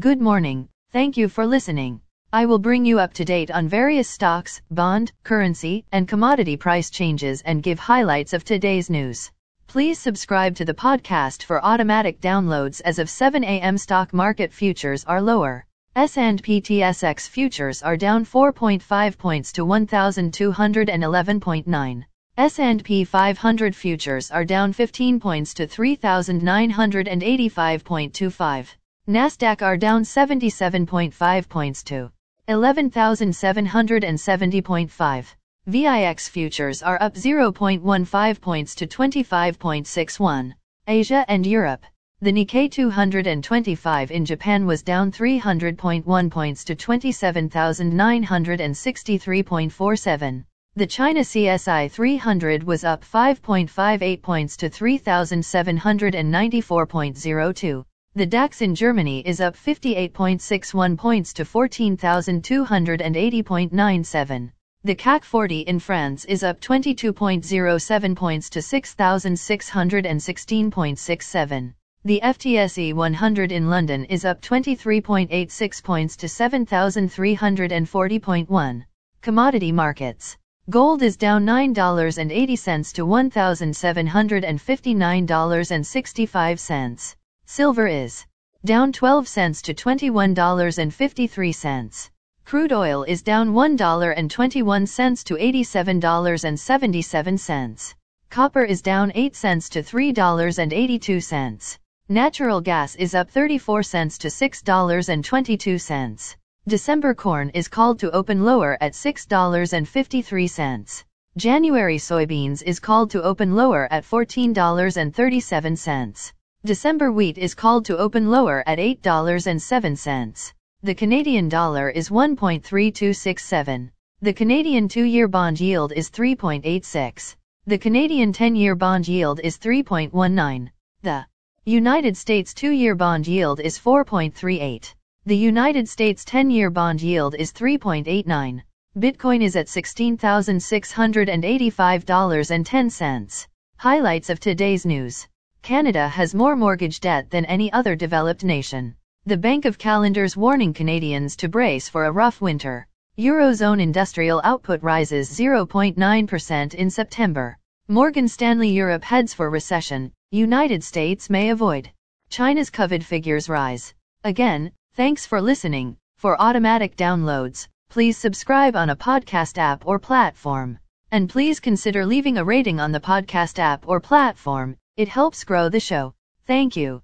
Good morning. Thank you for listening. I will bring you up to date on various stocks, bond, currency, and commodity price changes and give highlights of today's news. Please subscribe to the podcast for automatic downloads as of 7 a.m. stock market futures are lower. S&P TSX futures are down 4.5 points to 1211.9. S&P 500 futures are down 15 points to 3985.25. Nasdaq are down 77.5 points to 11,770.5. VIX futures are up 0.15 points to 25.61. Asia and Europe. The Nikkei 225 in Japan was down 300.1 points to 27,963.47. The China CSI 300 was up 5.58 points to 3,794.02. The DAX in Germany is up 58.61 points to 14,280.97. The CAC 40 in France is up 22.07 points to 6,616.67. The FTSE 100 in London is up 23.86 points to 7,340.1. Commodity markets. Gold is down $9.80 to $1,759.65. Silver is down 12 cents to $21.53. Crude oil is down $1.21 to $87.77. Copper is down 8 cents to $3.82. Natural gas is up 34 cents to $6.22. December corn is called to open lower at $6.53. January soybeans is called to open lower at $14.37. December wheat is called to open lower at $8.07. The Canadian dollar is 1.3267. The Canadian 2-year bond yield is 3.86. The Canadian 10-year bond yield is 3.19. The United States 2-year bond yield is 4.38. The United States 10-year bond yield is 3.89. Bitcoin is at $16,685.10. Highlights of today's news. Canada has more mortgage debt than any other developed nation. The Bank of Canada's warning Canadians to brace for a rough winter. Eurozone industrial output rises 0.9% in September. Morgan Stanley Europe heads for recession. United States may avoid. China's COVID figures rise. Again, thanks for listening. For automatic downloads, please subscribe on a podcast app or platform. And please consider leaving a rating on the podcast app or platform. It helps grow the show. Thank you.